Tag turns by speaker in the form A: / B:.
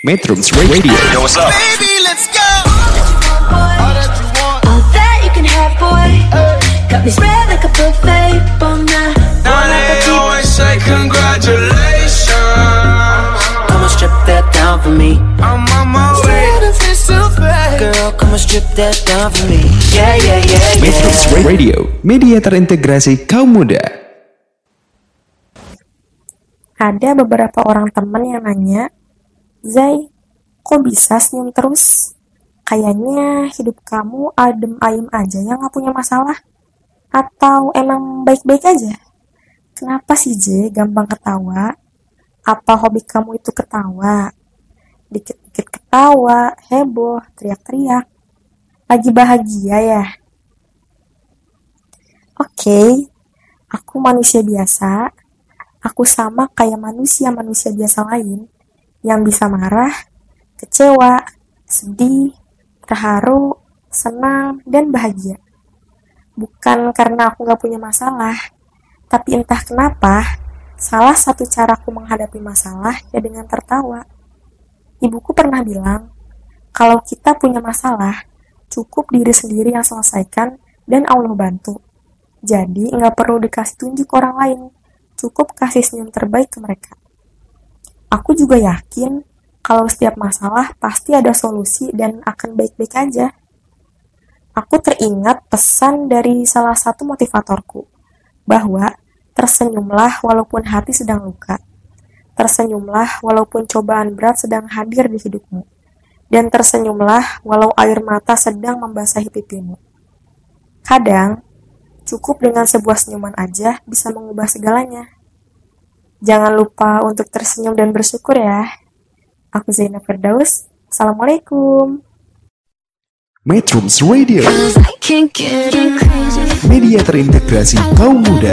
A: Metrums Radio
B: Yo, what's up?
C: Baby, let's go.
D: All
C: that you want.
D: All that you can have, boy. Got me spread like a buffet. Bona.
C: Now they always say congratulations.
E: Come and strip that down for me.
C: I'm on my way.
E: Girl, come and strip that down for me. Yeah, yeah, yeah,
A: Metrums
E: yeah.
A: Radio Media terintegrasi kaum muda
F: Ada beberapa orang temen yang nanya, Zai, kok bisa senyum terus? Kayaknya hidup kamu adem ayem aja ya nggak punya masalah? Atau emang baik-baik aja? Kenapa sih J gampang ketawa? Apa hobi kamu itu ketawa? Dikit-dikit ketawa, heboh, teriak-teriak. Lagi bahagia ya? Oke, aku manusia biasa. Aku sama kayak manusia-manusia biasa lain yang bisa marah, kecewa, sedih, terharu, senang, dan bahagia. Bukan karena aku gak punya masalah, tapi entah kenapa, salah satu caraku menghadapi masalah ya dengan tertawa. Ibuku pernah bilang, kalau kita punya masalah, cukup diri sendiri yang selesaikan dan Allah bantu. Jadi nggak perlu dikasih tunjuk orang lain, cukup kasih senyum terbaik ke mereka. Aku juga yakin kalau setiap masalah pasti ada solusi dan akan baik-baik aja. Aku teringat pesan dari salah satu motivatorku, bahwa tersenyumlah walaupun hati sedang luka. Tersenyumlah walaupun cobaan berat sedang hadir di hidupmu. Dan tersenyumlah walau air mata sedang membasahi pipimu. Kadang, cukup dengan sebuah senyuman aja bisa mengubah segalanya. Jangan lupa untuk tersenyum dan bersyukur ya. Aku Zainab Firdaus. Assalamualaikum.
A: Metrums Radio
D: I can't get crazy.
A: Media terintegrasi kaum muda